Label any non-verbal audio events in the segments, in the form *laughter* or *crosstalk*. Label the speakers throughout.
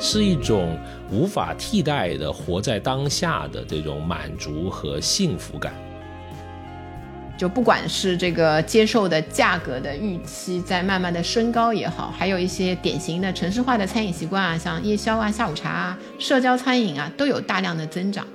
Speaker 1: 是一种无法替代的活在当下的这种满足和幸福感。
Speaker 2: 就不管是这个接受的价格的预期在慢慢的升高也好，还有一些典型的城市化的餐饮习惯啊，像夜宵啊、下午茶啊、社交餐饮啊，都有大量的增长。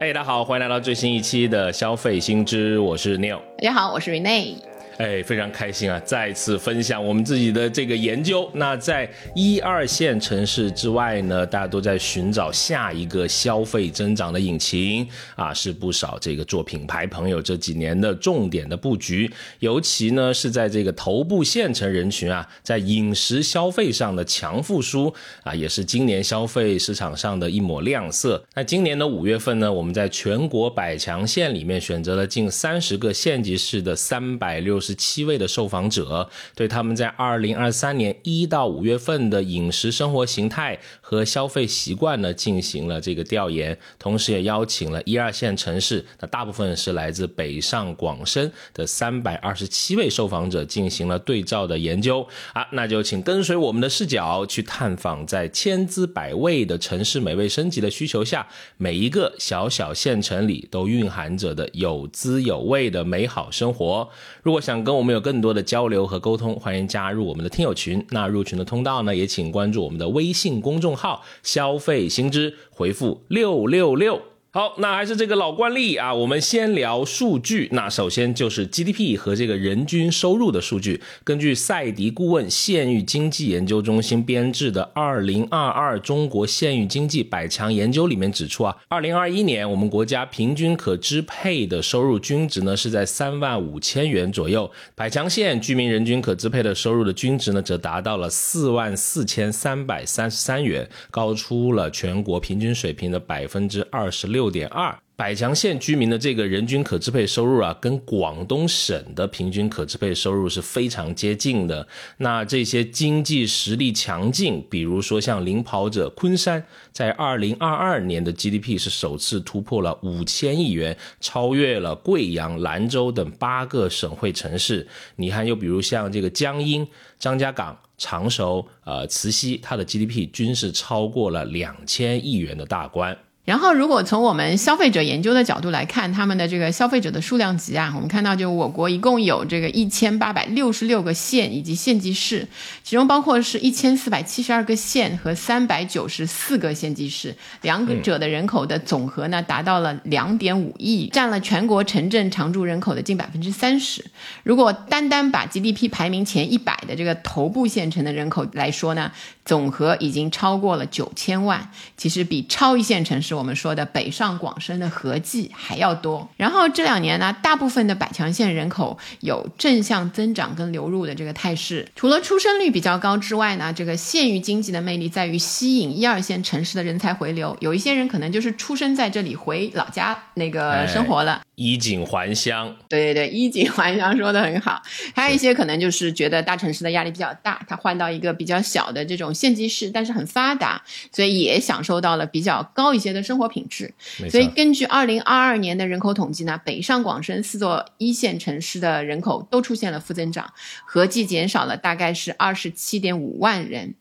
Speaker 1: 哎，大家好，欢迎来到最新一期的消费新知，我是 Neil。
Speaker 2: 大家好，我是 Rene。
Speaker 1: 哎，非常开心啊！再次分享我们自己的这个研究。那在一二线城市之外呢，大家都在寻找下一个消费增长的引擎啊，是不少这个做品牌朋友这几年的重点的布局。尤其呢是在这个头部县城人群啊，在饮食消费上的强复苏啊，也是今年消费市场上的一抹亮色。那今年的五月份呢，我们在全国百强县里面选择了近三十个县级市的三百六。十七位的受访者对他们在二零二三年一到五月份的饮食生活形态和消费习惯呢进行了这个调研，同时也邀请了一二线城市，那大部分是来自北上广深的三百二十七位受访者进行了对照的研究啊，那就请跟随我们的视角去探访在千姿百味的城市美味升级的需求下，每一个小小县城里都蕴含着的有滋有味的美好生活。如果想想跟我们有更多的交流和沟通，欢迎加入我们的听友群。那入群的通道呢，也请关注我们的微信公众号“消费新知”，回复六六六。好，那还是这个老惯例啊，我们先聊数据。那首先就是 GDP 和这个人均收入的数据。根据赛迪顾问县域经济研究中心编制的《二零二二中国县域经济百强研究》里面指出啊，二零二一年我们国家平均可支配的收入均值呢是在三万五千元左右，百强县居民人均可支配的收入的均值呢则达到了四万四千三百三十三元，高出了全国平均水平的百分之二十六。六点二，百强县居民的这个人均可支配收入啊，跟广东省的平均可支配收入是非常接近的。那这些经济实力强劲，比如说像领跑者昆山，在二零二二年的 GDP 是首次突破了五千亿元，超越了贵阳、兰州等八个省会城市。你看，又比如像这个江阴、张家港、常熟、呃慈溪，它的 GDP 均是超过了两千亿元的大关。
Speaker 2: 然后，如果从我们消费者研究的角度来看，他们的这个消费者的数量级啊，我们看到就我国一共有这个一千八百六十六个县以及县级市，其中包括是一千四百七十二个县和三百九十四个县级市，两者的人口的总和呢达到了两点五亿，占了全国城镇常住人口的近百分之三十。如果单单把 GDP 排名前一百的这个头部县城的人口来说呢，总和已经超过了九千万，其实比超一线城市。我们说的北上广深的合计还要多。然后这两年呢，大部分的百强县人口有正向增长跟流入的这个态势。除了出生率比较高之外呢，这个县域经济的魅力在于吸引一二线城市的人才回流。有一些人可能就是出生在这里，回老家那个生活了，
Speaker 1: 衣锦还乡。
Speaker 2: 对对对，衣锦还乡说的很好。还有一些可能就是觉得大城市的压力比较大，他换到一个比较小的这种县级市，但是很发达，所以也享受到了比较高一些的。生活品质，所以根据二零二二年的人口统计呢，北上广深四座一线城市的人口都出现了负增长，合计减少了大概是二十七点五万人。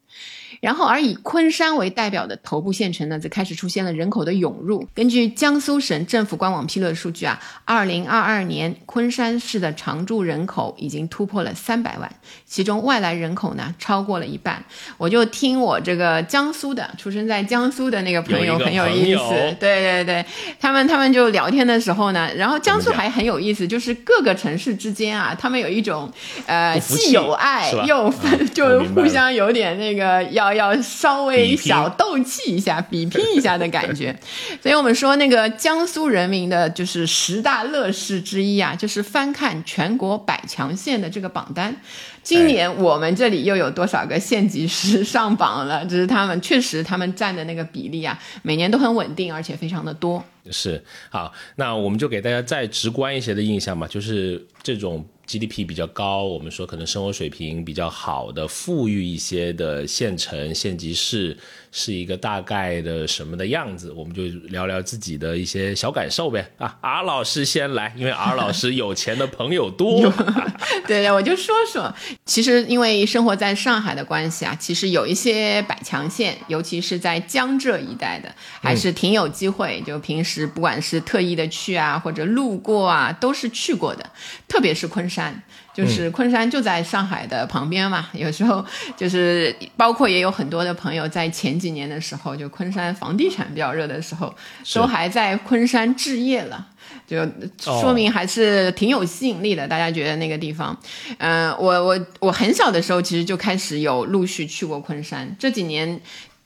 Speaker 2: 然后，而以昆山为代表的头部县城呢，则开始出现了人口的涌入。根据江苏省政府官网披露的数据啊，二零二二年昆山市的常住人口已经突破了三百万，其中外来人口呢超过了一半。我就听我这个江苏的，出生在江苏的那个朋友很有意思，对对对，他们他们就聊天的时候呢，然后江苏还很有意思，就是各个城市之间啊，他们有一种呃既有爱又分，*laughs* 就互相有点那个要。要稍微小斗气一下，比拼一下的感觉，*laughs* 所以我们说那个江苏人民的就是十大乐事之一啊，就是翻看全国百强县的这个榜单。今年我们这里又有多少个县级市上榜了？就是他们确实他们占的那个比例啊，每年都很稳定，而且非常的多。
Speaker 1: 是好，那我们就给大家再直观一些的印象吧，就是这种 GDP 比较高，我们说可能生活水平比较好的、富裕一些的县城、县级市。是一个大概的什么的样子，我们就聊聊自己的一些小感受呗。啊，R 老师先来，因为 R 老师有钱的朋友多。*laughs*
Speaker 2: 对对，我就说说。其实因为生活在上海的关系啊，其实有一些百强县，尤其是在江浙一带的，还是挺有机会。就平时不管是特意的去啊，或者路过啊，都是去过的。特别是昆山。就是昆山就在上海的旁边嘛，有时候就是包括也有很多的朋友在前几年的时候，就昆山房地产比较热的时候，都还在昆山置业了，就说明还是挺有吸引力的。大家觉得那个地方，嗯，我我我很小的时候其实就开始有陆续去过昆山，这几年，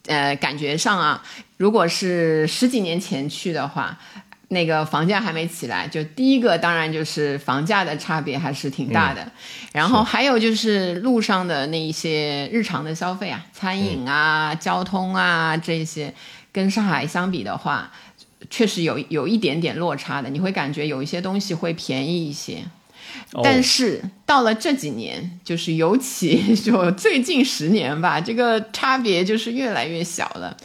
Speaker 2: 呃，感觉上啊，如果是十几年前去的话。那个房价还没起来，就第一个当然就是房价的差别还是挺大的，然后还有就是路上的那一些日常的消费啊，餐饮啊、交通啊这些，跟上海相比的话，确实有有一点点落差的，你会感觉有一些东西会便宜一些，但是。到了这几年，就是尤其就最近十年吧，这个差别就是越来越小了。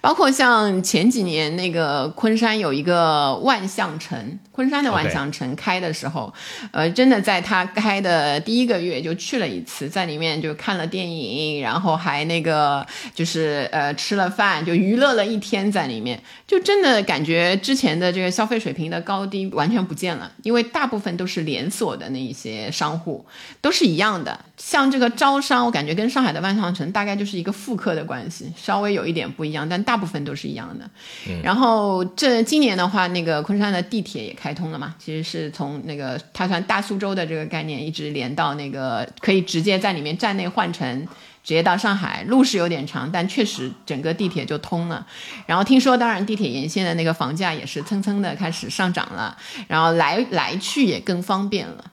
Speaker 2: 包括像前几年那个昆山有一个万象城，昆山的万象城开的时候，呃，真的在它开的第一个月就去了一次，在里面就看了电影，然后还那个就是呃吃了饭，就娱乐了一天在里面，就真的感觉之前的这个消费水平的高低完全不见了，因为大部分都是连锁的那一些商户。都是一样的，像这个招商，我感觉跟上海的万象城大概就是一个复刻的关系，稍微有一点不一样，但大部分都是一样的。然后这今年的话，那个昆山的地铁也开通了嘛，其实是从那个它算大苏州的这个概念，一直连到那个可以直接在里面站内换乘，直接到上海。路是有点长，但确实整个地铁就通了。然后听说，当然地铁沿线的那个房价也是蹭蹭的开始上涨了，然后来来去也更方便了。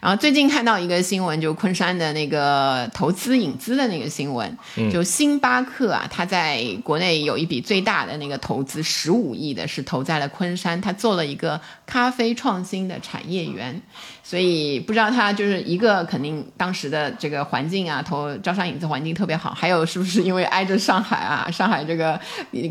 Speaker 2: 然后最近看到一个新闻，就昆山的那个投资引资的那个新闻，就星巴克啊，它在国内有一笔最大的那个投资，十五亿的是投在了昆山，它做了一个咖啡创新的产业园。所以不知道他就是一个肯定当时的这个环境啊，投招商引资环境特别好，还有是不是因为挨着上海啊？*laughs* 上海这个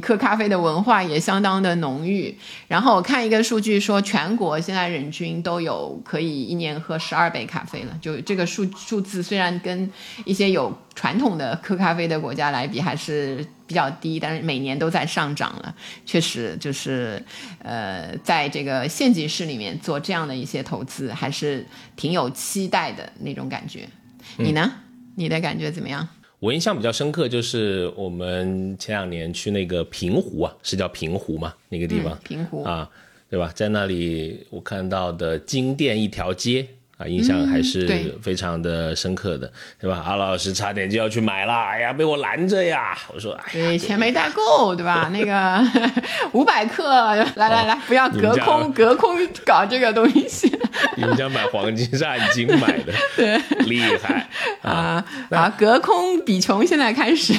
Speaker 2: 喝咖啡的文化也相当的浓郁。然后我看一个数据说，全国现在人均都有可以一年喝十二杯咖啡了。就这个数数字，虽然跟一些有传统的喝咖啡的国家来比还是比较低，但是每年都在上涨了。确实就是，呃，在这个县级市里面做这样的一些投资，还是挺有期待的那种感觉。你呢？你的感觉怎么样？
Speaker 1: 我印象比较深刻，就是我们前两年去那个平湖啊，是叫平湖吗？那个地方？
Speaker 2: 平湖
Speaker 1: 啊，对吧？在那里我看到的金店一条街。啊，印象还是非常的深刻的，对吧？阿老师差点就要去买了，哎呀，被我拦着呀！我说，
Speaker 2: 对，钱没带够，对吧？那个五百克，来来来，不要隔空隔空搞这个东西。*laughs*
Speaker 1: 你们家买黄金是按斤买的，
Speaker 2: 对，
Speaker 1: 厉害啊！
Speaker 2: 啊，隔空比穷，现在开始。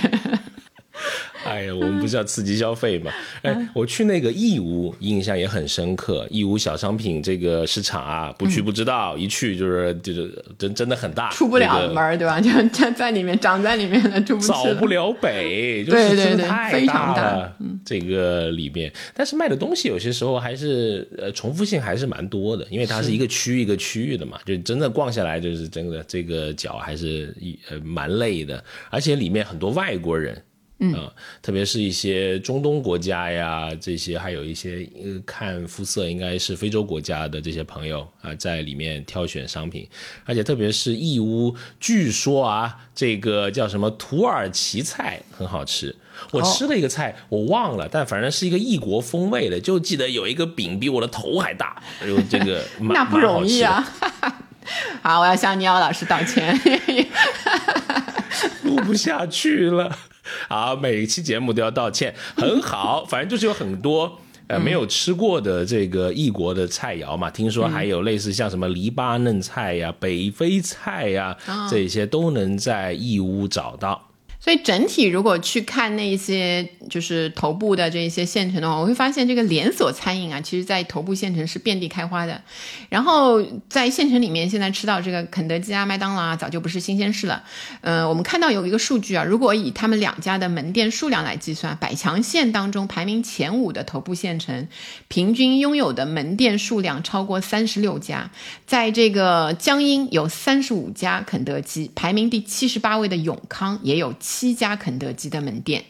Speaker 1: 哎呀，我们不是要刺激消费嘛？哎，我去那个义乌，印象也很深刻。义乌小商品这个市场啊，不去不知道，一去就是就是真真的很大，
Speaker 2: 出不了门对吧？*laughs* 就在在里面，长在里面的，出不
Speaker 1: 扫不了北，
Speaker 2: 对对对，
Speaker 1: 非
Speaker 2: 常大。
Speaker 1: 这个里面，但是卖的东西有些时候还是呃重复性还是蛮多的，因为它是一个区一个区域的嘛，就真的逛下来就是真的这个脚还是一呃蛮累的，而且里面很多外国人。
Speaker 2: 嗯，
Speaker 1: 特别是一些中东国家呀，这些还有一些呃看肤色应该是非洲国家的这些朋友啊，在里面挑选商品，而且特别是义乌，据说啊，这个叫什么土耳其菜很好吃。我吃了一个菜，我忘了，但反正是一个异国风味的，就记得有一个饼比我的头还大，哎呦，这个 *laughs*
Speaker 2: 那不容易啊。*laughs* 好，我要向尼奥老师道歉，*laughs*
Speaker 1: 录不下去了。好，每一期节目都要道歉，很好。反正就是有很多呃没有吃过的这个异国的菜肴嘛，听说还有类似像什么黎巴嫩菜呀、北非菜呀，这些都能在义乌找到。
Speaker 2: 所以整体如果去看那些就是头部的这些县城的话，我会发现这个连锁餐饮啊，其实在头部县城是遍地开花的。然后在县城里面，现在吃到这个肯德基啊、麦当劳啊，早就不是新鲜事了。呃，我们看到有一个数据啊，如果以他们两家的门店数量来计算，百强县当中排名前五的头部县城，平均拥有的门店数量超过三十六家。在这个江阴有三十五家肯德基，排名第七十八位的永康也有。*laughs* 七家肯德基的门店，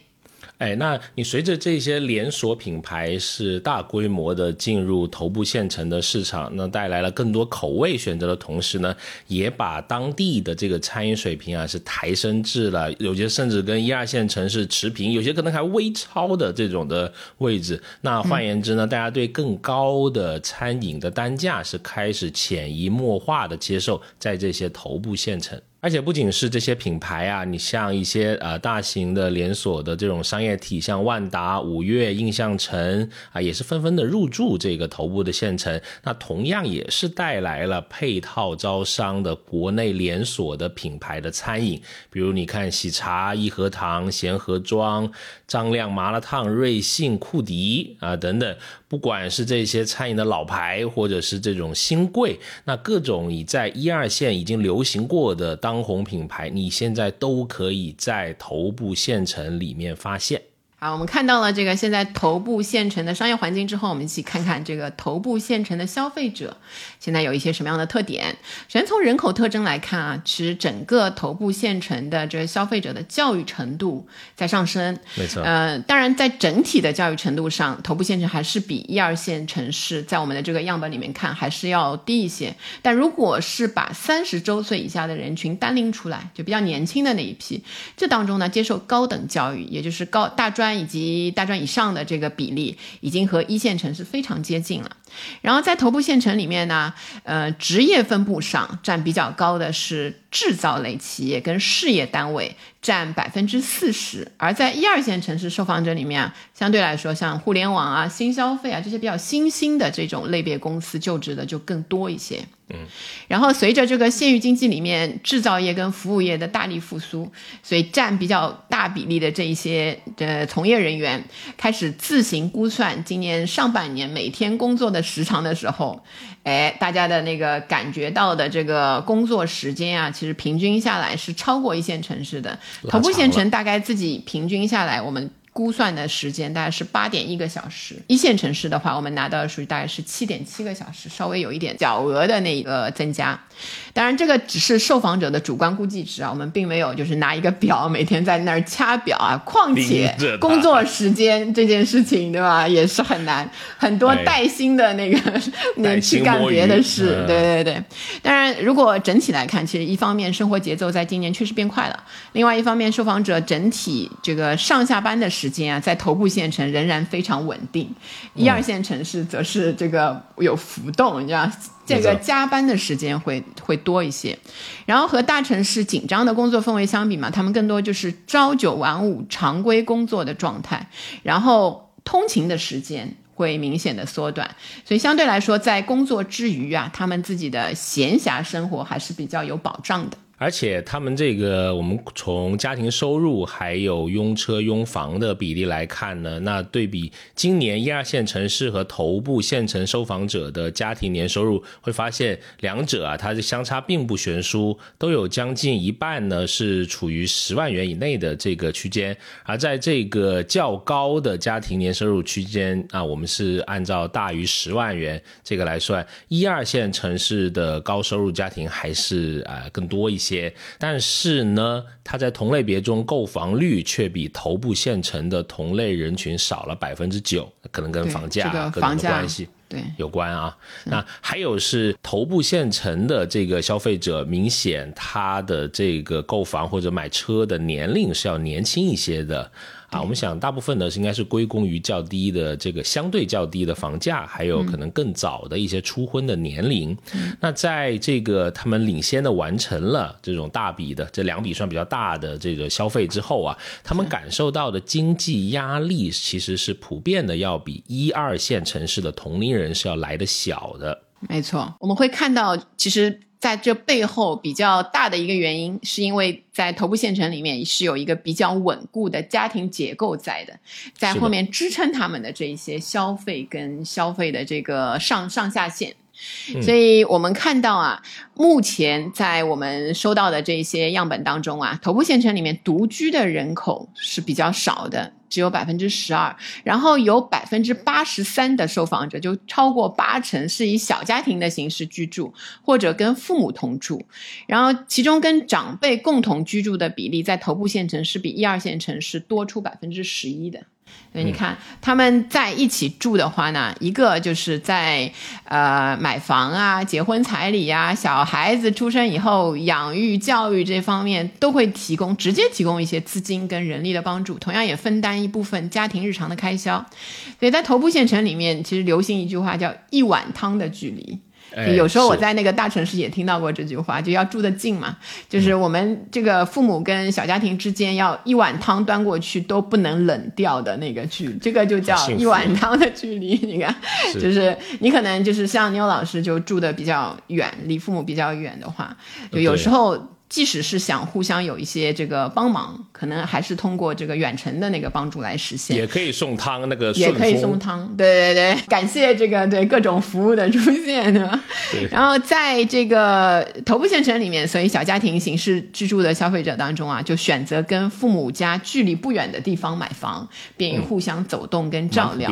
Speaker 1: 哎，那你随着这些连锁品牌是大规模的进入头部县城的市场，那带来了更多口味选择的同时呢，也把当地的这个餐饮水平啊是抬升至了有些甚至跟一二线城市持平，有些可能还微超的这种的位置。那换言之呢，大家对更高的餐饮的单价是开始潜移默化的接受，在这些头部县城。而且不仅是这些品牌啊，你像一些呃大型的连锁的这种商业体，像万达、五月、印象城啊，也是纷纷的入驻这个头部的县城。那同样也是带来了配套招商的国内连锁的品牌的餐饮，比如你看喜茶、益和堂、贤合庄、张亮麻辣烫、瑞幸、库迪啊等等。不管是这些餐饮的老牌，或者是这种新贵，那各种已在一二线已经流行过的当红品牌，你现在都可以在头部县城里面发现。
Speaker 2: 好，我们看到了这个现在头部县城的商业环境之后，我们一起看看这个头部县城的消费者现在有一些什么样的特点。首先从人口特征来看啊，其实整个头部县城的这个消费者的教育程度在上升。
Speaker 1: 没错。
Speaker 2: 呃，当然在整体的教育程度上，头部县城还是比一二线城市在我们的这个样本里面看还是要低一些。但如果是把三十周岁以下的人群单拎出来，就比较年轻的那一批，这当中呢，接受高等教育，也就是高大专。以及大专以上的这个比例，已经和一线城市非常接近了。然后在头部县城里面呢，呃，职业分布上占比较高的是制造类企业跟事业单位，占百分之四十。而在一二线城市受访者里面啊，相对来说，像互联网啊、新消费啊这些比较新兴的这种类别公司就职的就更多一些。
Speaker 1: 嗯，
Speaker 2: 然后随着这个县域经济里面制造业跟服务业的大力复苏，所以占比较大比例的这一些呃从业人员开始自行估算今年上半年每天工作的时长的时候，哎，大家的那个感觉到的这个工作时间啊，其实平均下来是超过一线城市的。头部县城大概自己平均下来，我们。估算的时间大概是八点一个小时，一线城市的话，我们拿到的数据大概是七点七个小时，稍微有一点小额的那个增加。当然，这个只是受访者的主观估计值啊，我们并没有就是拿一个表每天在那儿掐表啊。*laughs* 况且工作时间这件事情，对吧，也是很难，很多带薪的那个 *laughs* 能去干别的事。对对对。当然，如果整体来看，其实一方面生活节奏在今年确实变快了，另外一方面受访者整体这个上下班的时。时间啊，在头部县城仍然非常稳定，一二线城市则是这个有浮动，你知道，这个加班的时间会会多一些。然后和大城市紧张的工作氛围相比嘛，他们更多就是朝九晚五常规工作的状态，然后通勤的时间会明显的缩短，所以相对来说，在工作之余啊，他们自己的闲暇生活还是比较有保障的。
Speaker 1: 而且他们这个，我们从家庭收入还有拥车拥房的比例来看呢，那对比今年一二线城市和头部县城收房者的家庭年收入，会发现两者啊，它的相差并不悬殊，都有将近一半呢是处于十万元以内的这个区间。而在这个较高的家庭年收入区间啊，我们是按照大于十万元这个来算，一二线城市的高收入家庭还是啊更多一些。些，但是呢，它在同类别中购房率却比头部县城的同类人群少了百分之九，可能跟房价各种关系
Speaker 2: 对
Speaker 1: 有关啊。那还有是头部县城的这个消费者，明显他的这个购房或者买车的年龄是要年轻一些的。啊，我们想大部分呢是应该是归功于较低的这个相对较低的房价，还有可能更早的一些初婚的年龄。那在这个他们领先的完成了这种大笔的这两笔算比较大的这个消费之后啊，他们感受到的经济压力其实是普遍的要比一二线城市的同龄人是要来的小的。
Speaker 2: 没错，我们会看到，其实在这背后比较大的一个原因，是因为在头部县城里面是有一个比较稳固的家庭结构在的，在后面支撑他们的这一些消费跟消费的这个上上下限。所以我们看到啊，目前在我们收到的这些样本当中啊，头部县城里面独居的人口是比较少的，只有百分之十二，然后有百分之八十三的受访者，就超过八成是以小家庭的形式居住，或者跟父母同住，然后其中跟长辈共同居住的比例，在头部县城是比一二线城市多出百分之十一的。所以你看，他们在一起住的话呢，一个就是在呃买房啊、结婚彩礼呀、小孩子出生以后养育教育这方面，都会提供直接提供一些资金跟人力的帮助，同样也分担一部分家庭日常的开销。所以在头部县城里面，其实流行一句话叫“一碗汤的距离”。
Speaker 1: 哎
Speaker 2: 有时候我在那个大城市也听到过这句话，就要住得近嘛，就是我们这个父母跟小家庭之间要一碗汤端过去都不能冷掉的那个距离，这个就叫一碗汤的距离。你看，就是你可能就是像妞老师就住的比较远，离父母比较远的话，就有时候。即使是想互相有一些这个帮忙，可能还是通过这个远程的那个帮助来实现。
Speaker 1: 也可以送汤，那个
Speaker 2: 也可以送汤，对对对，感谢这个对各种服务的出现，对吧？
Speaker 1: 对
Speaker 2: 然后在这个头部县城里面，所以小家庭形式居住的消费者当中啊，就选择跟父母家距离不远的地方买房，便于互相走动跟照料。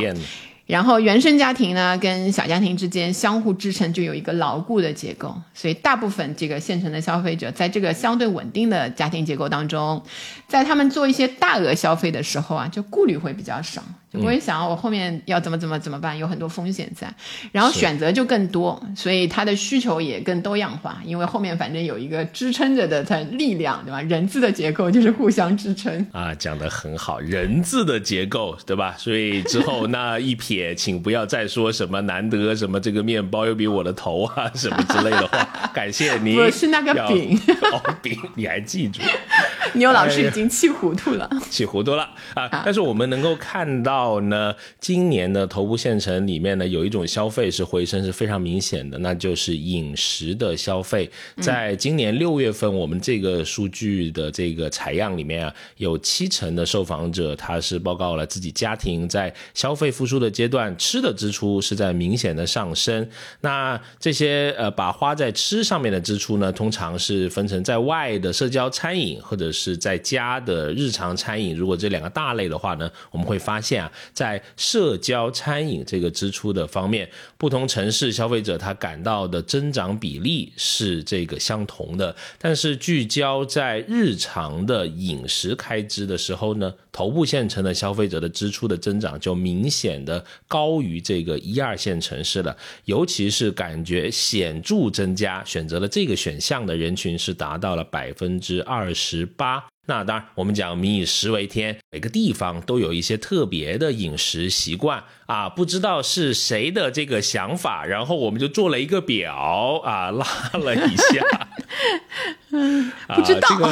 Speaker 2: 然后原生家庭呢，跟小家庭之间相互支撑，就有一个牢固的结构。所以大部分这个县城的消费者，在这个相对稳定的家庭结构当中，在他们做一些大额消费的时候啊，就顾虑会比较少，就不会想我后面要怎么怎么怎么办，有很多风险在，然后选择就更多，所以他的需求也更多样化，因为后面反正有一个支撑着的它力量，对吧？人字的结构就是互相支撑。
Speaker 1: 啊，讲得很好，人字的结构，对吧？所以之后那一撇，请不要再说什么难得什么这个面包又比我的头啊什么之类的话。感谢你，
Speaker 2: 我是那个饼 *laughs*
Speaker 1: 哦，饼，你还记住。*laughs*
Speaker 2: 牛老师已经气糊涂了。
Speaker 1: 气糊涂了啊！但是我们能够看到到呢，今年的头部县城里面呢，有一种消费是回升是非常明显的，那就是饮食的消费。在今年六月份，我们这个数据的这个采样里面啊，有七成的受访者他是报告了自己家庭在消费复苏的阶段，吃的支出是在明显的上升。那这些呃，把花在吃上面的支出呢，通常是分成在外的社交餐饮或者是在家的日常餐饮。如果这两个大类的话呢，我们会发现啊，在社交餐饮这个支出的方面，不同城市消费者他感到的增长比例是这个相同的，但是聚焦在日常的饮食开支的时候呢，头部县城的消费者的支出的增长就明显的高于这个一二线城市了，尤其是感觉显著增加，选择了这个选项的人群是达到了百分之二十八。那当然，我们讲民以食为天，每个地方都有一些特别的饮食习惯啊，不知道是谁的这个想法，然后我们就做了一个表啊，*laughs* 拉了一下。啊 *laughs*
Speaker 2: 不知道
Speaker 1: 这个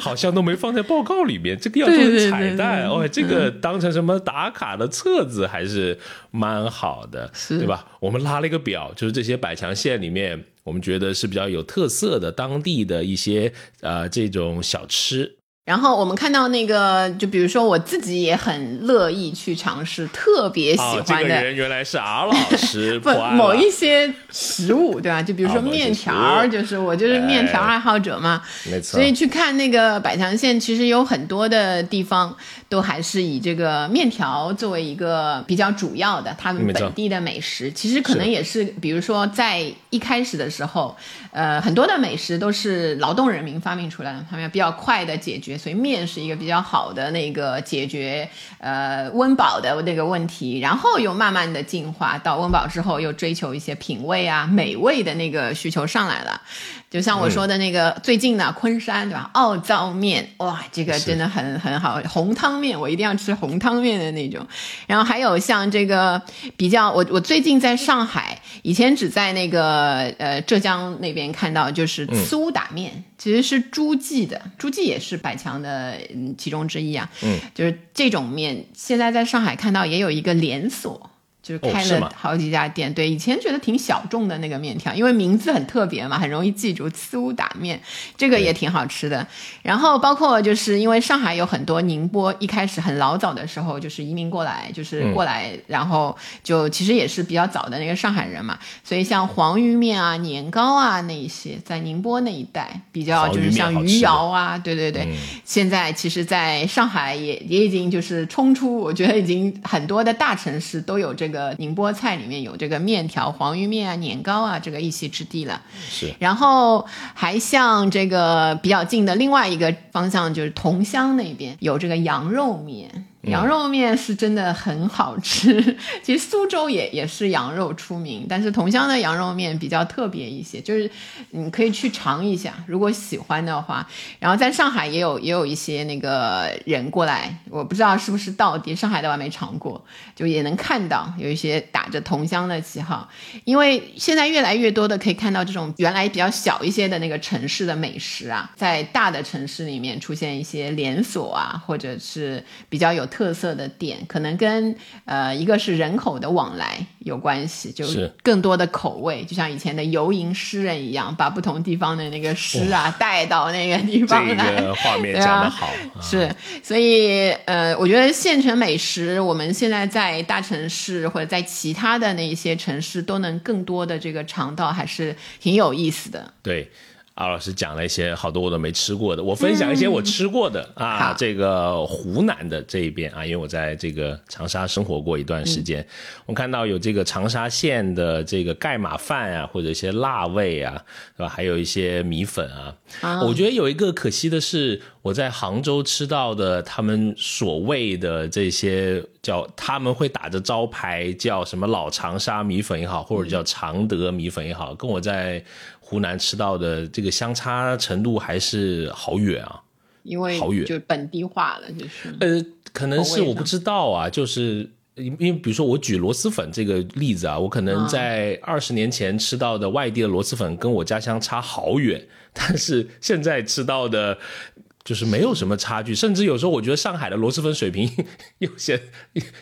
Speaker 1: 好像都没放在报告里面，这个要做彩
Speaker 2: 对
Speaker 1: 蛋哦，这个当成什么打卡的册子还是蛮好的，对吧？我们拉了一个表，就是这些百强县里面，我们觉得是比较有特色的当地的一些呃这种小吃。
Speaker 2: 然后我们看到那个，就比如说我自己也很乐意去尝试，特别喜欢的。
Speaker 1: 个人原来是 R 老师，*laughs*
Speaker 2: 不某一些食物，对吧？就 *laughs* 比如说面条就是我就是面条爱好者嘛，
Speaker 1: 没错
Speaker 2: 所以去看那个百强县，其实有很多的地方都还是以这个面条作为一个比较主要的他们本地的美食。其实可能也是，比如说在一开始的时候，呃，很多的美食都是劳动人民发明出来的，他们要比较快的解决，所以面是一个比较好的那个解决呃温饱的那个问题，然后又慢慢的进化到温饱之后，又追求一些品味啊、美味的那个需求上来了。就像我说的那个、最近的昆山对吧？奥灶面，哇，这个真的很很好，红汤面我一定要吃红汤面的那种。然后还有像这个比较，我我最近在上海，以前只在那个呃浙江那边看到，就是苏打面，其实是诸暨的，诸暨也是百强的嗯其中之一啊。
Speaker 1: 嗯，
Speaker 2: 就是这种面，现在在上海看到也有一个连锁。就是开了好几家店。对，以前觉得挺小众的那个面条，因为名字很特别嘛，很容易记住。刺乌打面这个也挺好吃的。然后包括就是因为上海有很多宁波，一开始很老早的时候就是移民过来，就是过来，然后就其实也是比较早的那个上海人嘛，所以像黄鱼面啊、年糕啊那一些，在宁波那一带比较就是像余姚啊，对对对。
Speaker 1: 嗯
Speaker 2: 现在其实，在上海也也已经就是冲出，我觉得已经很多的大城市都有这个宁波菜里面有这个面条、黄鱼面啊、年糕啊这个一席之地了。
Speaker 1: 是
Speaker 2: 然后还像这个比较近的另外一个方向，就是桐乡那边有这个羊肉面。羊肉面是真的很好吃，其实苏州也也是羊肉出名，但是桐乡的羊肉面比较特别一些，就是你可以去尝一下，如果喜欢的话。然后在上海也有也有一些那个人过来，我不知道是不是到底，上海的我还没尝过，就也能看到有一些打着桐乡的旗号，因为现在越来越多的可以看到这种原来比较小一些的那个城市的美食啊，在大的城市里面出现一些连锁啊，或者是比较有特色的点，可能跟呃一个是人口的往来有关系，就是更多的口味，就像以前的游吟诗人一样，把不同地方的那个诗啊带到那个地方来
Speaker 1: 这
Speaker 2: 来。
Speaker 1: 个画面讲得好，啊
Speaker 2: 是，所以呃，我觉得县城美食，我们现在在大城市或者在其他的那一些城市都能更多的这个尝到，还是挺有意思的。
Speaker 1: 对。敖老师讲了一些好多我都没吃过的，我分享一些我吃过的、啊。这个湖南的这一边啊，因为我在这个长沙生活过一段时
Speaker 2: 嗯
Speaker 1: 间，我看到有这个长沙县的这个盖码饭啊，或者一些辣味啊，对吧？还有一些米粉啊。
Speaker 2: 啊
Speaker 1: 我觉得有一个可惜的是，我在杭州吃到的他们所谓的这些叫他们会打着招牌叫什么老长沙米粉也好，或者叫常德米粉也好，跟我在湖南吃到的这个相差程度还是好远啊。
Speaker 2: 因为
Speaker 1: 好远
Speaker 2: 就本地化了，就是
Speaker 1: 呃，可能是我不知道啊，就是。因因为比如说我举螺蛳粉这个例子啊，我可能在二十年前吃到的外地的螺蛳粉跟我家乡差好远，但是现在吃到的。就是没有什么差距，甚至有时候我觉得上海的螺蛳粉水平 *laughs* 有些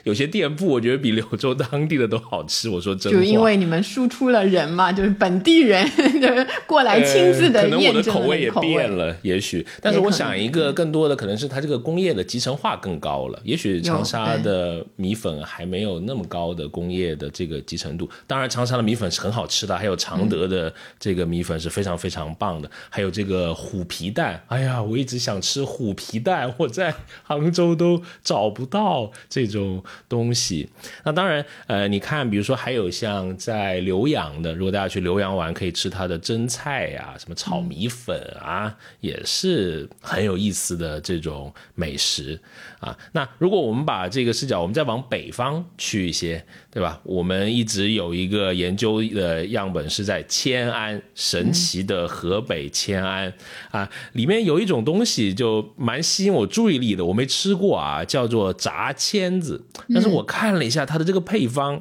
Speaker 1: 有些店铺，我觉得比柳州当地的都好吃。我说真的，
Speaker 2: 就因为你们输出了人嘛，就是本地人 *laughs* 就是过来亲自的
Speaker 1: 呃可能我的
Speaker 2: 验证
Speaker 1: 口味也变了，也许。但是我想一个更多的可能是它这个工业的集成化更高了，也许长沙的米粉还没有那么高的工业的这个集成度。当然，长沙的米粉是很好吃的，还有常德的这个米粉是非常非常棒的，还有这个虎皮蛋。哎呀，我一直想吃虎皮蛋，*laughs* 我在杭州都找不到这种东西。那当然，呃，你看，比如说还有像在浏阳的，如果大家去浏阳玩，可以吃它的蒸菜呀、什么炒米粉啊，也是很有意思的这种美食啊。那如果我们把这个视角，我们再往北方去一些，对吧？我们一直有一个研究的样本是在迁安，神奇的河北迁安啊，里面有一种东西就蛮吸引我注意力的，我没吃过啊，叫做炸签子，但是我看了一下它的这个配方。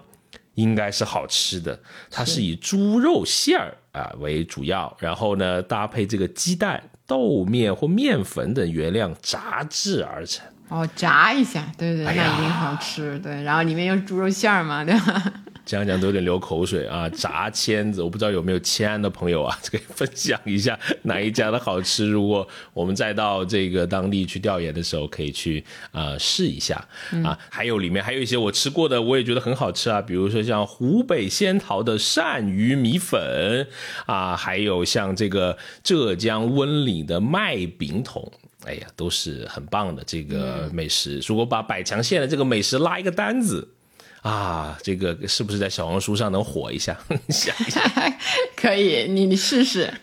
Speaker 1: 应该是好吃的，它是以猪肉馅儿啊为主要，然后呢搭配这个鸡蛋、豆面或面粉等原料炸制而成。
Speaker 2: 哦，炸一下，对对，那一定好吃，对，然后里面又是猪肉馅儿嘛，对吧？
Speaker 1: 讲讲都有点流口水啊！*laughs* 炸签子，我不知道有没有迁安的朋友啊，*laughs* 可以分享一下哪一家的好吃。如果我们再到这个当地去调研的时候，可以去呃试一下啊。还有里面还有一些我吃过的，我也觉得很好吃啊，比如说像湖北仙桃的鳝鱼米粉啊，还有像这个浙江温岭的麦饼筒。哎呀，都是很棒的这个美食。如果把百强县的这个美食拉一个单子，啊，这个是不是在小红书上能火一下？*laughs* 想一下，*laughs*
Speaker 2: 可以，你你试试，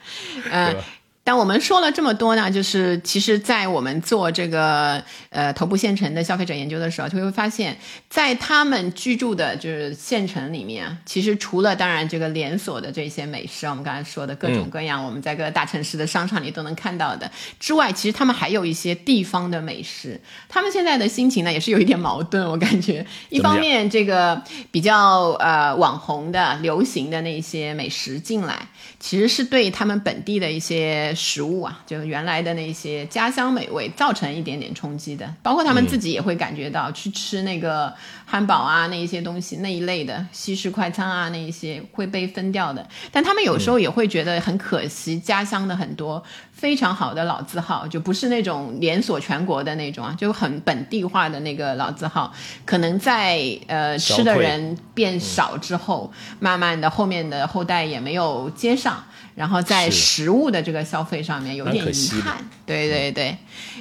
Speaker 2: 呃
Speaker 1: 对吧。
Speaker 2: 但我们说了这么多呢，就是其实，在我们做这个呃头部县城的消费者研究的时候，就会发现，在他们居住的就是县城里面，其实除了当然这个连锁的这些美食，我们刚才说的各种各样，我们在各个大城市的商场里都能看到的之外，其实他们还有一些地方的美食。他们现在的心情呢，也是有一点矛盾，我感觉，一方面这个比较呃网红的、流行的那些美食进来，其实是对他们本地的一些些食物啊，就原来的那些家乡美味，造成一点点冲击的。包括他们自己也会感觉到，去吃那个汉堡啊，那一些东西那一类的西式快餐啊，那一些会被分掉的。但他们有时候也会觉得很可惜，家乡的很多非常好的老字号，就不是那种连锁全国的那种啊，就很本地化的那个老字号，可能在呃吃的人变少之后，慢慢的后面的后代也没有接上。然后在食物的这个消费上面有点遗憾，对对对，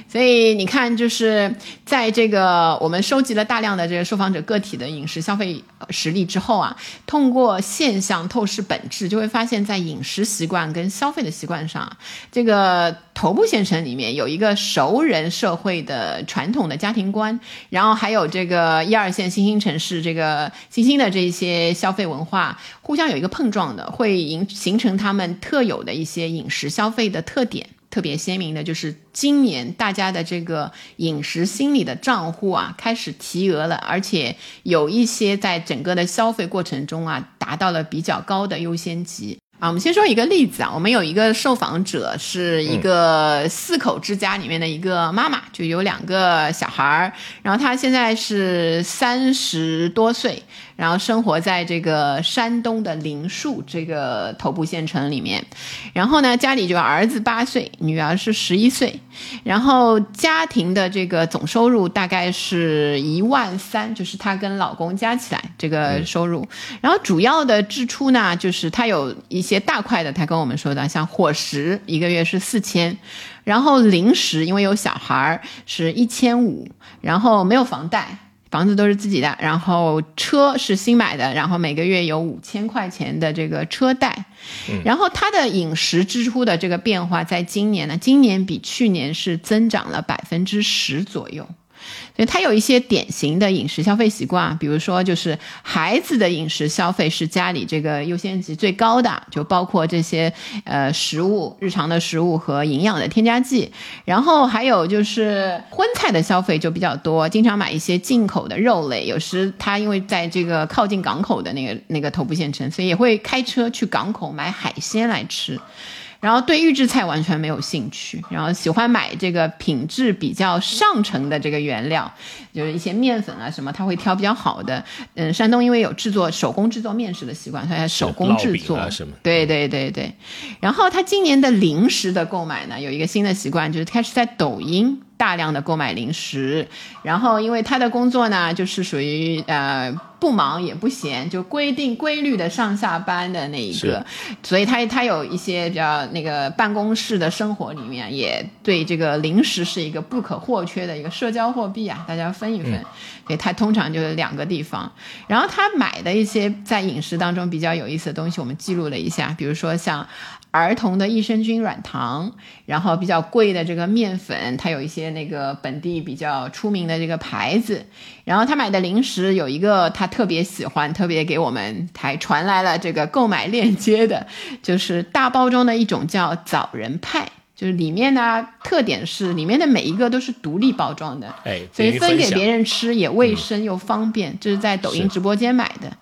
Speaker 2: 所以你看，就是在这个我们收集了大量的这个受访者个体的饮食消费实例之后啊，通过现象透视本质，就会发现，在饮食习惯跟消费的习惯上，这个头部县城里面有一个熟人社会的传统的家庭观，然后还有这个一二线新兴城市这个新兴的这些消费文化互相有一个碰撞的，会形形成他们。特有的一些饮食消费的特点，特别鲜明的就是今年大家的这个饮食心理的账户啊，开始提额了，而且有一些在整个的消费过程中啊，达到了比较高的优先级啊。我们先说一个例子啊，我们有一个受访者是一个四口之家里面的一个妈妈，就有两个小孩儿，然后她现在是三十多岁。然后生活在这个山东的灵树这个头部县城里面，然后呢，家里就儿子八岁，女儿是十一岁，然后家庭的这个总收入大概是一万三，就是她跟老公加起来这个收入。然后主要的支出呢，就是她有一些大块的，她跟我们说的，像伙食一个月是四千，然后零食因为有小孩儿是一千五，然后没有房贷。房子都是自己的，然后车是新买的，然后每个月有五千块钱的这个车贷，然后他的饮食支出的这个变化，在今年呢，今年比去年是增长了百分之十左右。所以他有一些典型的饮食消费习惯，比如说就是孩子的饮食消费是家里这个优先级最高的，就包括这些呃食物、日常的食物和营养的添加剂。然后还有就是荤菜的消费就比较多，经常买一些进口的肉类。有时他因为在这个靠近港口的那个那个头部县城，所以也会开车去港口买海鲜来吃。然后对预制菜完全没有兴趣，然后喜欢买这个品质比较上乘的这个原料，就是一些面粉啊什么，他会挑比较好的。嗯，山东因为有制作手工制作面食的习惯，他手工制作。对对对对。然后他今年的零食的购买呢，有一个新的习惯，就是开始在抖音。大量的购买零食，然后因为他的工作呢，就是属于呃不忙也不闲，就规定规律的上下班的那一个，所以他他有一些比较那个办公室的生活里面，也对这个零食是一个不可或缺的一个社交货币啊，大家分一分。所以他通常就是两个地方，然后他买的一些在饮食当中比较有意思的东西，我们记录了一下，比如说像。儿童的益生菌软糖，然后比较贵的这个面粉，它有一些那个本地比较出名的这个牌子。然后他买的零食有一个他特别喜欢，特别给我们还传来了这个购买链接的，*laughs* 就是大包装的一种叫枣仁派，就是里面呢特点是里面的每一个都是独立包装的，
Speaker 1: 哎，
Speaker 2: 所以分给别人吃也卫生又方便。这是在抖音直播间买的。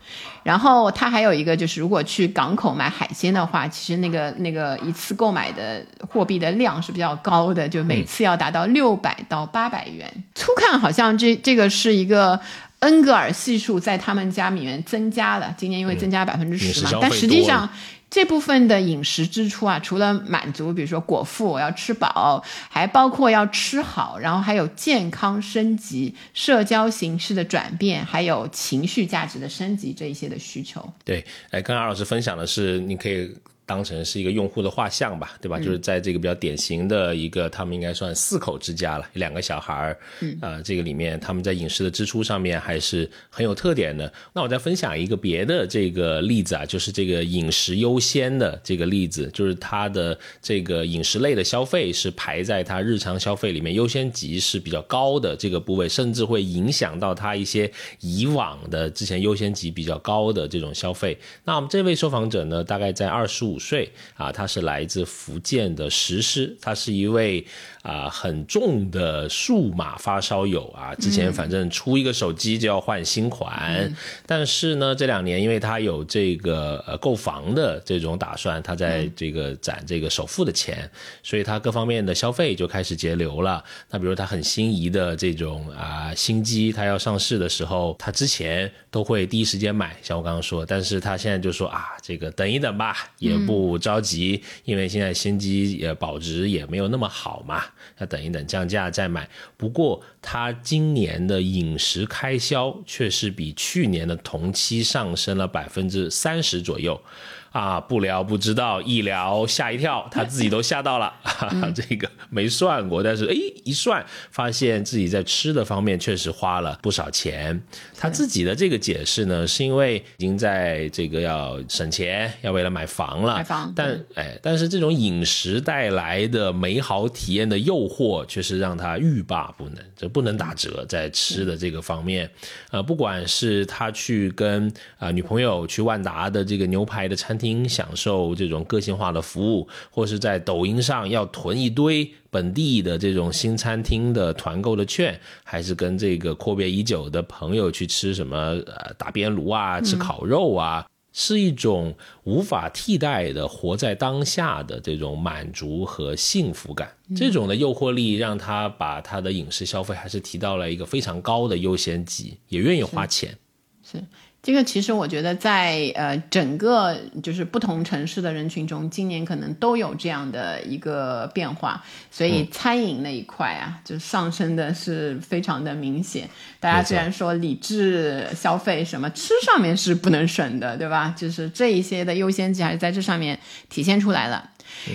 Speaker 2: 然后它还有一个就是，如果去港口买海鲜的话，其实那个那个一次购买的货币的量是比较高的，就每次要达到六百到八百元。粗看好像这这个是一个恩格尔系数在他们家里面增加了，今年因为增加百分之十嘛，但实际上。这部分的饮食支出啊，除了满足，比如说果腹，我要吃饱，还包括要吃好，然后还有健康升级、社交形式的转变，还有情绪价值的升级这一些的需求。
Speaker 1: 对，哎，刚刚老师分享的是，你可以。当成是一个用户的画像吧，对吧？就是在这个比较典型的一个，他们应该算四口之家了，两个小孩儿，啊，这个里面他们在饮食的支出上面还是很有特点的。那我再分享一个别的这个例子啊，就是这个饮食优先的这个例子，就是它的这个饮食类的消费是排在它日常消费里面优先级是比较高的这个部位，甚至会影响到它一些以往的之前优先级比较高的这种消费。那我们这位受访者呢，大概在二十五。岁啊，他是来自福建的石狮，他是一位啊很重的数码发烧友啊，之前反正出一个手机就要换新款，但是呢这两年因为他有这个呃购房的这种打算，他在这个攒这个首付的钱，所以他各方面的消费就开始节流了。那比如他很心仪的这种啊新机，他要上市的时候，他之前都会第一时间买，像我刚刚说，但是他现在就说啊，这个等一等吧，也不着急，因为现在新机也保值也没有那么好嘛，要等一等降价再买。不过他今年的饮食开销却是比去年的同期上升了百分之三十左右。啊，不聊不知道，一聊吓一跳，他自己都吓到了。*laughs* 这个没算过，但是哎，一算发现自己在吃的方面确实花了不少钱。他自己的这个解释呢，是因为已经在这个要省钱，要为了买房了。
Speaker 2: 买房，
Speaker 1: 但哎，但是这种饮食带来的美好体验的诱惑，却是让他欲罢不能。这不能打折，在吃的这个方面，呃，不管是他去跟啊女朋友去万达的这个牛排的餐。厅享受这种个性化的服务，或是在抖音上要囤一堆本地的这种新餐厅的团购的券，还是跟这个阔别已久的朋友去吃什么呃打边炉啊，吃烤肉啊，是一种无法替代的活在当下的这种满足和幸福感。这种的诱惑力让他把他的饮食消费还是提到了一个非常高的优先级，也愿意花钱。
Speaker 2: 是。这个其实我觉得在呃整个就是不同城市的人群中，今年可能都有这样的一个变化，所以餐饮那一块啊，就上升的是非常的明显。大家虽然说理智消费，什么吃上面是不能省的，对吧？就是这一些的优先级还是在这上面体现出来了。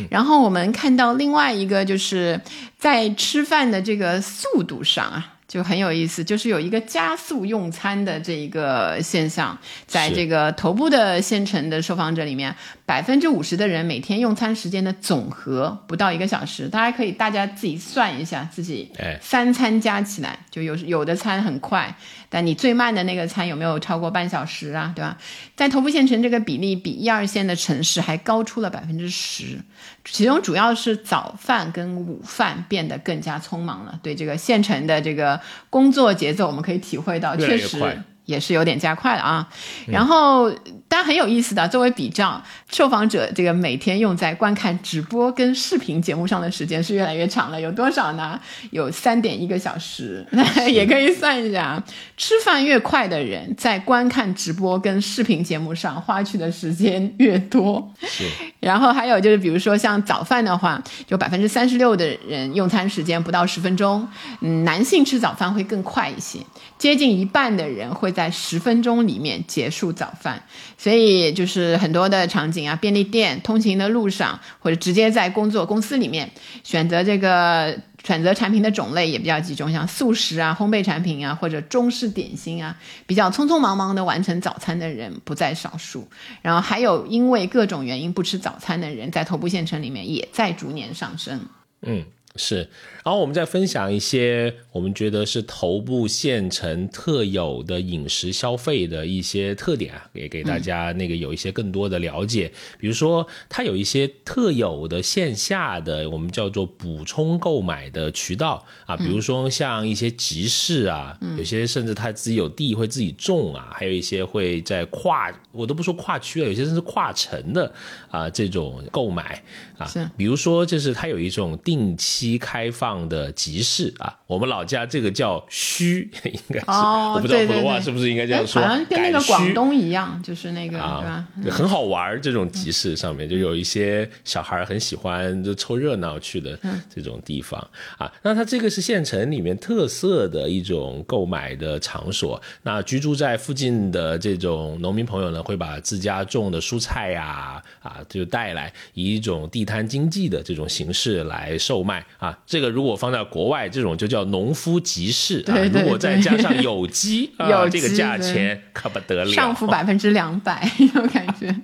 Speaker 2: 然后我们看到另外一个就是在吃饭的这个速度上啊。就很有意思，就是有一个加速用餐的这一个现象，在这个头部的县城的受访者里面，百分之五十的人每天用餐时间的总和不到一个小时。大家可以大家自己算一下，自己三餐加起来，就有有的餐很快。但你最慢的那个餐有没有超过半小时啊？对吧？在头部县城，这个比例比一二线的城市还高出了百分之十，其中主要是早饭跟午饭变得更加匆忙了。对这个县城的这个工作节奏，我们可以体会到，确实。也是有点加快了啊，然后当然很有意思的，作为比较，受访者这个每天用在观看直播跟视频节目上的时间是越来越长了，有多少呢？有三点一个小时，*laughs* 也可以算一下。吃饭越快的人，在观看直播跟视频节目上花去的时间越多。
Speaker 1: 是。
Speaker 2: 然后还有就是，比如说像早饭的话，就百分之三十六的人用餐时间不到十分钟，嗯，男性吃早饭会更快一些，接近一半的人会。在十分钟里面结束早饭，所以就是很多的场景啊，便利店、通勤的路上，或者直接在工作公司里面选择这个选择产品的种类也比较集中，像速食啊、烘焙产品啊，或者中式点心啊，比较匆匆忙忙的完成早餐的人不在少数。然后还有因为各种原因不吃早餐的人，在头部县城里面也在逐年上升。
Speaker 1: 嗯。是，然后我们再分享一些我们觉得是头部县城特有的饮食消费的一些特点啊，也给大家那个有一些更多的了解。比如说，它有一些特有的线下的我们叫做补充购买的渠道啊，比如说像一些集市啊，有些甚至他自己有地会自己种啊，还有一些会在跨我都不说跨区了，有些甚至跨城的啊这种购买啊，比如说就是它有一种定期。期开放的集市啊，我们老家这个叫墟，应该是我不知道普通话是不是应该这样说，
Speaker 2: 好像跟那个广东一样，就是那个对吧？
Speaker 1: 很好玩这种集市上面就有一些小孩很喜欢就凑热闹去的这种地方啊。那它这个是县城里面特色的一种购买的场所。那居住在附近的这种农民朋友呢，会把自家种的蔬菜呀啊就带来，以一种地摊经济的这种形式来售卖。啊，这个如果放在国外，这种就叫农夫集市啊。如果再加上有机，*laughs* 啊，这个价钱可不得了，
Speaker 2: 上浮百分之两百，*laughs* 有感觉。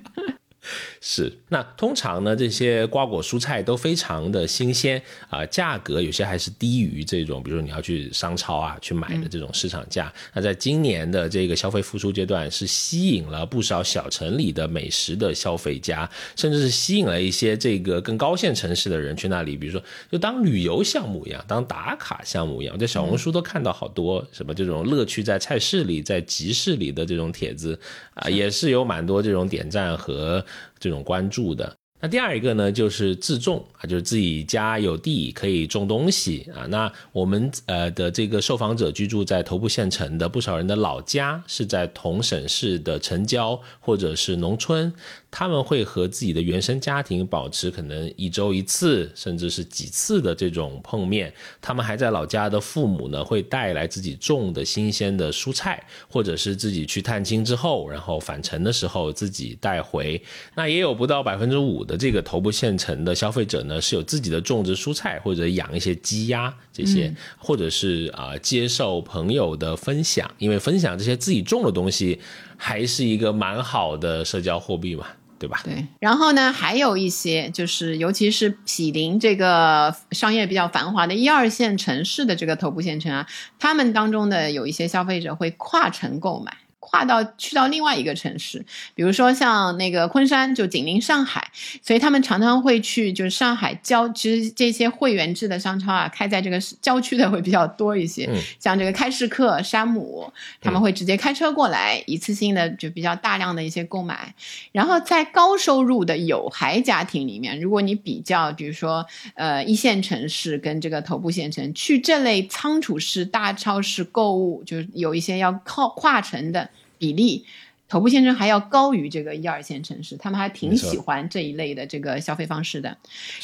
Speaker 1: 是，那通常呢，这些瓜果蔬菜都非常的新鲜啊，价格有些还是低于这种，比如说你要去商超啊去买的这种市场价。那在今年的这个消费复苏阶段，是吸引了不少小城里的美食的消费家，甚至是吸引了一些这个更高线城市的人去那里，比如说就当旅游项目一样，当打卡项目一样。我在小红书都看到好多什么这种乐趣在菜市里、在集市里的这种帖子啊，也是有蛮多这种点赞和。这种关注的，那第二一个呢，就是自种啊，就是自己家有地可以种东西啊。那我们呃的这个受访者居住在头部县城的不少人的老家是在同省市的城郊或者是农村。他们会和自己的原生家庭保持可能一周一次，甚至是几次的这种碰面。他们还在老家的父母呢，会带来自己种的新鲜的蔬菜，或者是自己去探亲之后，然后返程的时候自己带回。那也有不到百分之五的这个头部县城的消费者呢，是有自己的种植蔬菜，或者养一些鸡鸭这些，或者是啊接受朋友的分享，因为分享这些自己种的东西，还是一个蛮好的社交货币嘛。对吧？
Speaker 2: 对，然后呢，还有一些就是，尤其是毗邻这个商业比较繁华的一二线城市的这个头部县城啊，他们当中的有一些消费者会跨城购买。跨到去到另外一个城市，比如说像那个昆山就紧邻上海，所以他们常常会去就是上海郊，其实这些会员制的商超啊，开在这个郊区的会比较多一些。像这个开市客、山姆，他们会直接开车过来，一次性的就比较大量的一些购买。然后在高收入的有孩家庭里面，如果你比较，比如说呃一线城市跟这个头部县城，去这类仓储式大超市购物，就是有一些要靠跨城的。比例，头部县城还要高于这个一二线城市，他们还挺喜欢这一类的这个消费方式的。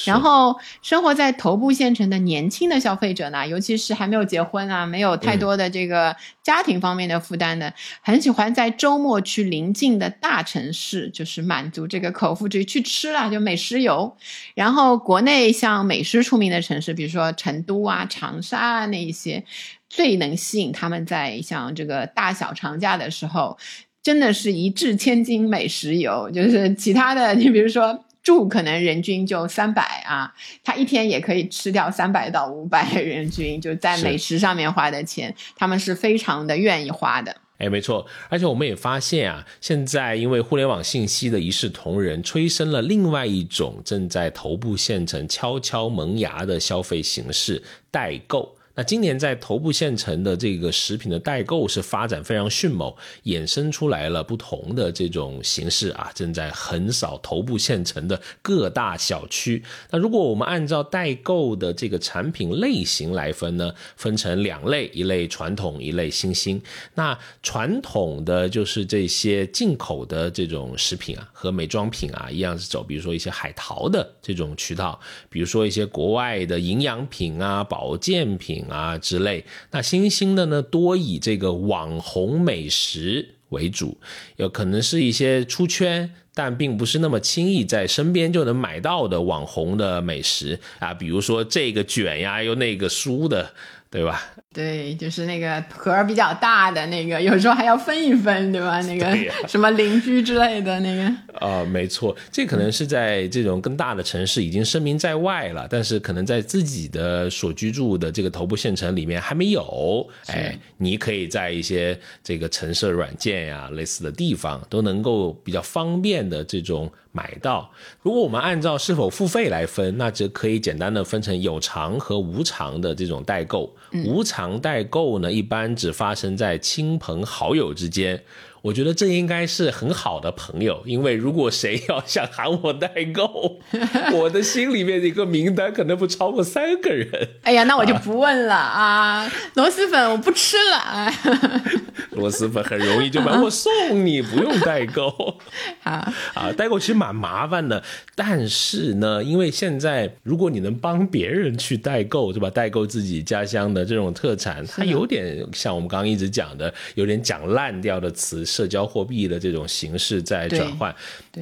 Speaker 2: 然后，生活在头部县城的年轻的消费者呢，尤其是还没有结婚啊，没有太多的这个家庭方面的负担的，很喜欢在周末去临近的大城市，就是满足这个口腹之欲去吃了，就美食游。然后，国内像美食出名的城市，比如说成都啊、长沙啊那一些。最能吸引他们在像这个大小长假的时候，真的是一掷千金美食游。*laughs* 就是其他的，*laughs* 你比如说住，可能人均就三百啊，他一天也可以吃掉三百到五百人均，就在美食上面花的钱，他们是非常的愿意花的。
Speaker 1: 哎，没错，而且我们也发现啊，现在因为互联网信息的一视同仁，催生了另外一种正在头部县城悄悄萌芽的消费形式——代购。那今年在头部县城的这个食品的代购是发展非常迅猛，衍生出来了不同的这种形式啊，正在横扫头部县城的各大小区。那如果我们按照代购的这个产品类型来分呢，分成两类，一类传统，一类新兴。那传统的就是这些进口的这种食品啊，和美妆品啊一样是走，比如说一些海淘的这种渠道，比如说一些国外的营养品啊、保健品。啊之类，那新兴的呢，多以这个网红美食为主，有可能是一些出圈，但并不是那么轻易在身边就能买到的网红的美食啊，比如说这个卷呀，又那个酥的，对吧？
Speaker 2: 对，就是那个盒比较大的那个，有时候还要分一分，对吧？那个什么邻居之类的那个。
Speaker 1: 啊，没错，这可能是在这种更大的城市已经声名在外了，但是可能在自己的所居住的这个头部县城里面还没有。哎，你可以在一些这个城市软件呀类似的地方都能够比较方便的这种买到。如果我们按照是否付费来分，那则可以简单的分成有偿和无偿的这种代购。无偿代购呢，一般只发生在亲朋好友之间。我觉得这应该是很好的朋友，因为如果谁要想喊我代购，*laughs* 我的心里面的一个名单可能不超过三个人。
Speaker 2: 哎呀，那我就不问了啊，螺蛳粉我不吃了。*laughs* *laughs*
Speaker 1: 螺蛳粉很容易就把，我送你，不用代购。
Speaker 2: 啊
Speaker 1: 啊，代购其实蛮麻烦的，但是呢，因为现在如果你能帮别人去代购，对吧？代购自己家乡的这种特产，它有点像我们刚刚一直讲的，有点讲烂掉的词。社交货币的这种形式在转换，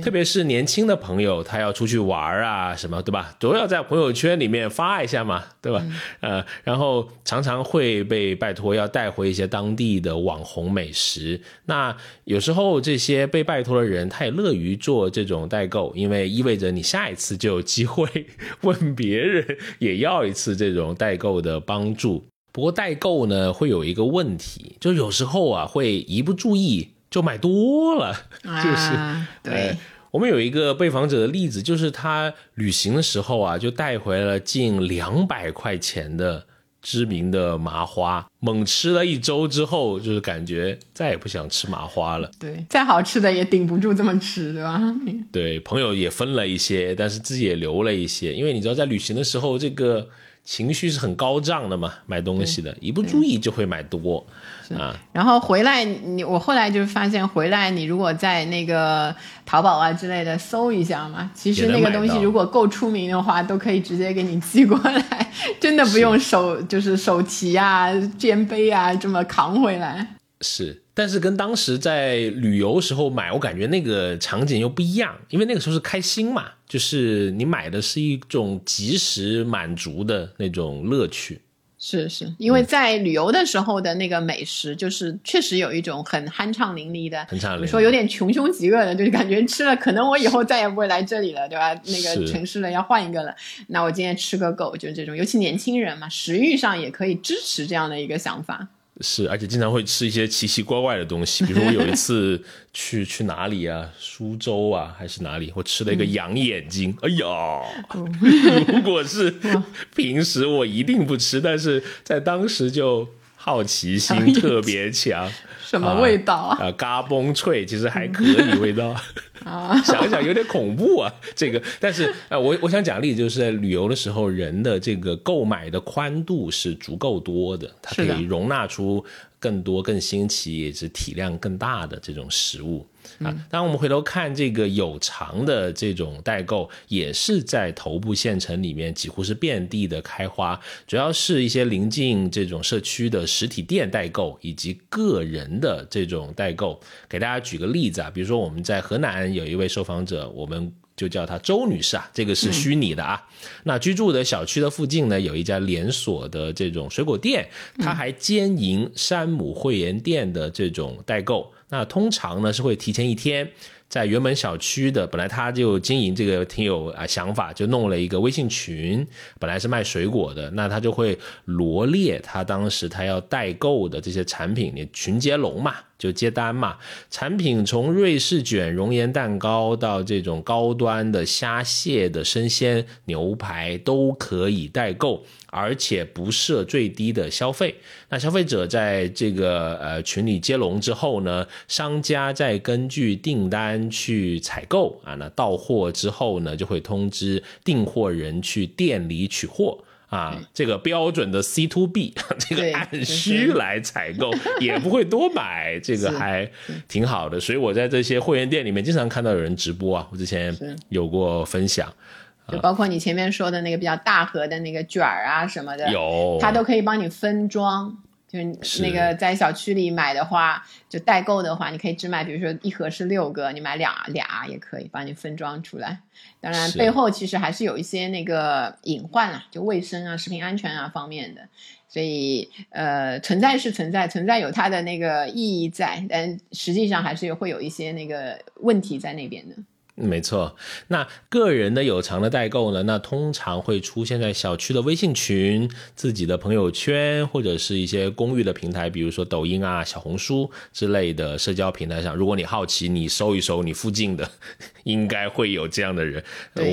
Speaker 1: 特别是年轻的朋友，他要出去玩啊，什么对吧？都要在朋友圈里面发一下嘛，对吧？呃，然后常常会被拜托要带回一些当地的网红美食。那有时候这些被拜托的人，他也乐于做这种代代购，因为意味着你下一次就有机会问别人也要一次这种代购的帮助。不过代购呢会有一个问题，就有时候啊会一不注意就买多了，*laughs* 就是
Speaker 2: 对。
Speaker 1: 我们有一个被访者的例子，就是他旅行的时候啊，就带回了近两百块钱的知名的麻花，猛吃了一周之后，就是感觉再也不想吃麻花了。
Speaker 2: 对，再好吃的也顶不住这么吃，对吧？*laughs*
Speaker 1: 对，朋友也分了一些，但是自己也留了一些，因为你知道，在旅行的时候，这个情绪是很高涨的嘛，买东西的，一不注意就会买多。啊，
Speaker 2: 然后回来你我后来就发现，回来你如果在那个淘宝啊之类的搜一下嘛，其实那个东西如果够出名的话，都可以直接给你寄过来，*laughs* 真的不用手就是手提啊、肩背啊这么扛回来。
Speaker 1: 是，但是跟当时在旅游时候买，我感觉那个场景又不一样，因为那个时候是开心嘛，就是你买的是一种及时满足的那种乐趣。
Speaker 2: 是是，因为在旅游的时候的那个美食，就是确实有一种很酣畅淋漓的，
Speaker 1: 酣畅淋漓，
Speaker 2: 说有点穷凶极恶的，就是感觉吃了，可能我以后再也不会来这里了，对吧？那个城市了要换一个了，那我今天吃个够，就是这种，尤其年轻人嘛，食欲上也可以支持这样的一个想法。
Speaker 1: 是，而且经常会吃一些奇奇怪怪的东西，比如我有一次去去哪里啊，苏州啊还是哪里，我吃了一个羊眼睛，哎呀，*laughs* 如果是平时我一定不吃，但是在当时就好奇心特别强。*laughs*
Speaker 2: 什么味道啊？
Speaker 1: 啊，嘎嘣脆，其实还可以味道。啊，*laughs* 想想有点恐怖啊。*laughs* 这个，但是呃，我我想讲例子，就是在旅游的时候，人的这个购买的宽度是足够多的，它可以容纳出更多、更新奇，也是体量更大的这种食物。啊，当我们回头看这个有偿的这种代购，也是在头部县城里面几乎是遍地的开花，主要是一些临近这种社区的实体店代购，以及个人的这种代购。给大家举个例子啊，比如说我们在河南有一位受访者，我们就叫她周女士啊，这个是虚拟的啊。那居住的小区的附近呢，有一家连锁的这种水果店，它还兼营山姆会员店的这种代购。那通常呢是会提前一天，在原本小区的，本来他就经营这个挺有啊想法，就弄了一个微信群，本来是卖水果的，那他就会罗列他当时他要代购的这些产品，你群接龙嘛，就接单嘛，产品从瑞士卷、熔岩蛋糕到这种高端的虾蟹的生鲜牛排都可以代购。而且不设最低的消费，那消费者在这个呃群里接龙之后呢，商家再根据订单去采购啊，那到货之后呢，就会通知订货人去店里取货。啊，这个标准的 C to B，*laughs* 这个按需来采购，也不会多买，这个还挺好的。所以我在这些会员店里面经常看到有人直播啊，我之前有过分享。
Speaker 2: 就包括你前面说的那个比较大盒的那个卷儿啊什么的，
Speaker 1: 有，
Speaker 2: 它都可以帮你分装。就是那个在小区里买的话，就代购的话，你可以只买，比如说一盒是六个，你买俩俩也可以帮你分装出来。当然，背后其实还是有一些那个隐患啊，就卫生啊、食品安全啊方面的。所以，呃，存在是存在，存在有它的那个意义在，但实际上还是会有一些那个问题在那边的。
Speaker 1: 没错，那个人的有偿的代购呢？那通常会出现在小区的微信群、自己的朋友圈，或者是一些公寓的平台，比如说抖音啊、小红书之类的社交平台上。如果你好奇，你搜一搜你附近的，应该会有这样的人。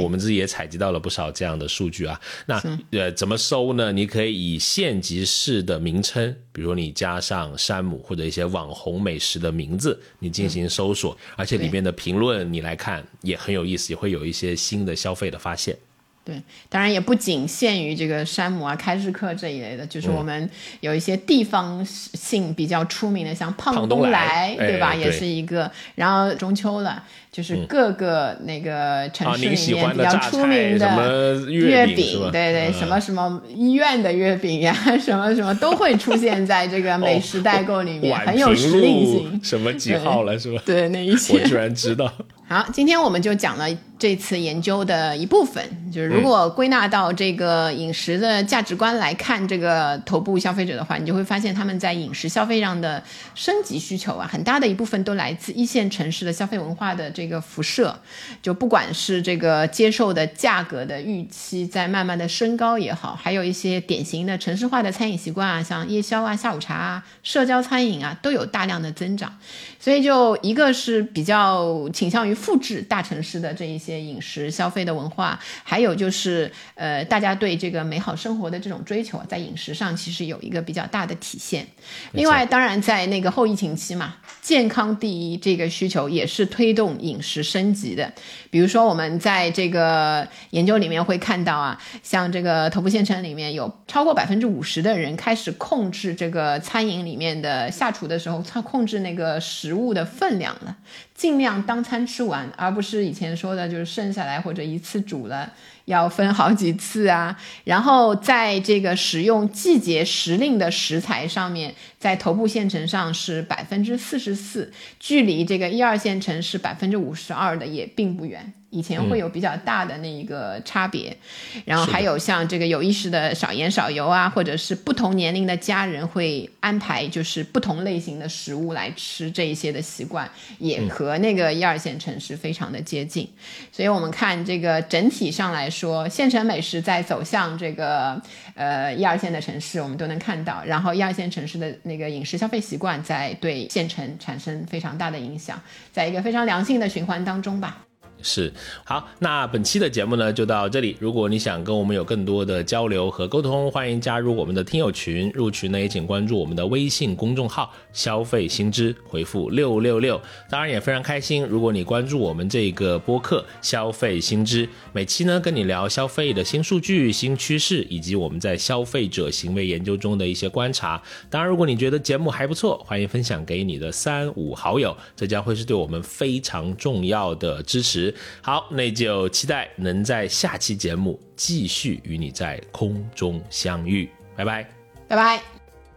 Speaker 1: 我们自己也采集到了不少这样的数据啊。那呃，怎么搜呢？你可以以县级市的名称，比如你加上山姆或者一些网红美食的名字，你进行搜索，而且里面的评论你来看。也很有意思，也会有一些新的消费的发现。
Speaker 2: 对，当然也不仅限于这个山姆啊、开市客这一类的，就是我们有一些地方性比较出名的，像胖
Speaker 1: 东
Speaker 2: 来，
Speaker 1: 对
Speaker 2: 吧？也是一个。然后中秋了，就是各个那个城市里面比较出名的月
Speaker 1: 饼，
Speaker 2: 对对，什么什么医院的月饼呀，什么什么都会出现在这个美食代购里面，很有实力性。
Speaker 1: 什么几号了是吧？
Speaker 2: 对，那一些
Speaker 1: 我居然知道。*laughs*
Speaker 2: 好，今天我们就讲了。这次研究的一部分。就是如果归纳到这个饮食的价值观来看，这个头部消费者的话，你就会发现他们在饮食消费上的升级需求啊，很大的一部分都来自一线城市的消费文化的这个辐射。就不管是这个接受的价格的预期在慢慢的升高也好，还有一些典型的城市化的餐饮习惯啊，像夜宵啊、下午茶啊、社交餐饮啊，都有大量的增长。所以，就一个是比较倾向于复制大城市的这一些饮食消费的文化，还有就是，呃，大家对这个美好生活的这种追求，在饮食上其实有一个比较大的体现。另外，当然在那个后疫情期嘛，健康第一这个需求也是推动饮食升级的。比如说，我们在这个研究里面会看到啊，像这个头部县城里面有超过百分之五十的人开始控制这个餐饮里面的下厨的时候，他控制那个。食物的分量了，尽量当餐吃完，而不是以前说的，就是剩下来或者一次煮了。要分好几次啊，然后在这个使用季节时令的食材上面，在头部县城上是百分之四十四，距离这个一二线城市百分之五十二的也并不远。以前会有比较大的那一个差别，然后还有像这个有意识的少盐少油啊，或者是不同年龄的家人会安排就是不同类型的食物来吃这一些的习惯，也和那个一二线城市非常的接近。所以我们看这个整体上来。说县城美食在走向这个呃一二线的城市，我们都能看到。然后一二线城市的那个饮食消费习惯在对县城产生非常大的影响，在一个非常良性的循环当中吧。
Speaker 1: 是好，那本期的节目呢就到这里。如果你想跟我们有更多的交流和沟通，欢迎加入我们的听友群。入群呢也请关注我们的微信公众号“消费新知”，回复六六六。当然也非常开心，如果你关注我们这个播客“消费新知”，每期呢跟你聊消费的新数据、新趋势，以及我们在消费者行为研究中的一些观察。当然，如果你觉得节目还不错，欢迎分享给你的三五好友，这将会是对我们非常重要的支持。好，那就期待能在下期节目继续与你在空中相遇，拜拜，
Speaker 2: 拜拜。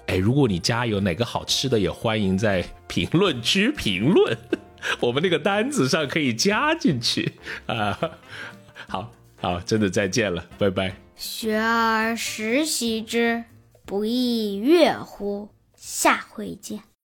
Speaker 1: 哎，如果你家有哪个好吃的，也欢迎在评论区评论，*laughs* 我们那个单子上可以加进去啊。好好，真的再见了，拜拜。
Speaker 3: 学而时习之，不亦说乎？下回见。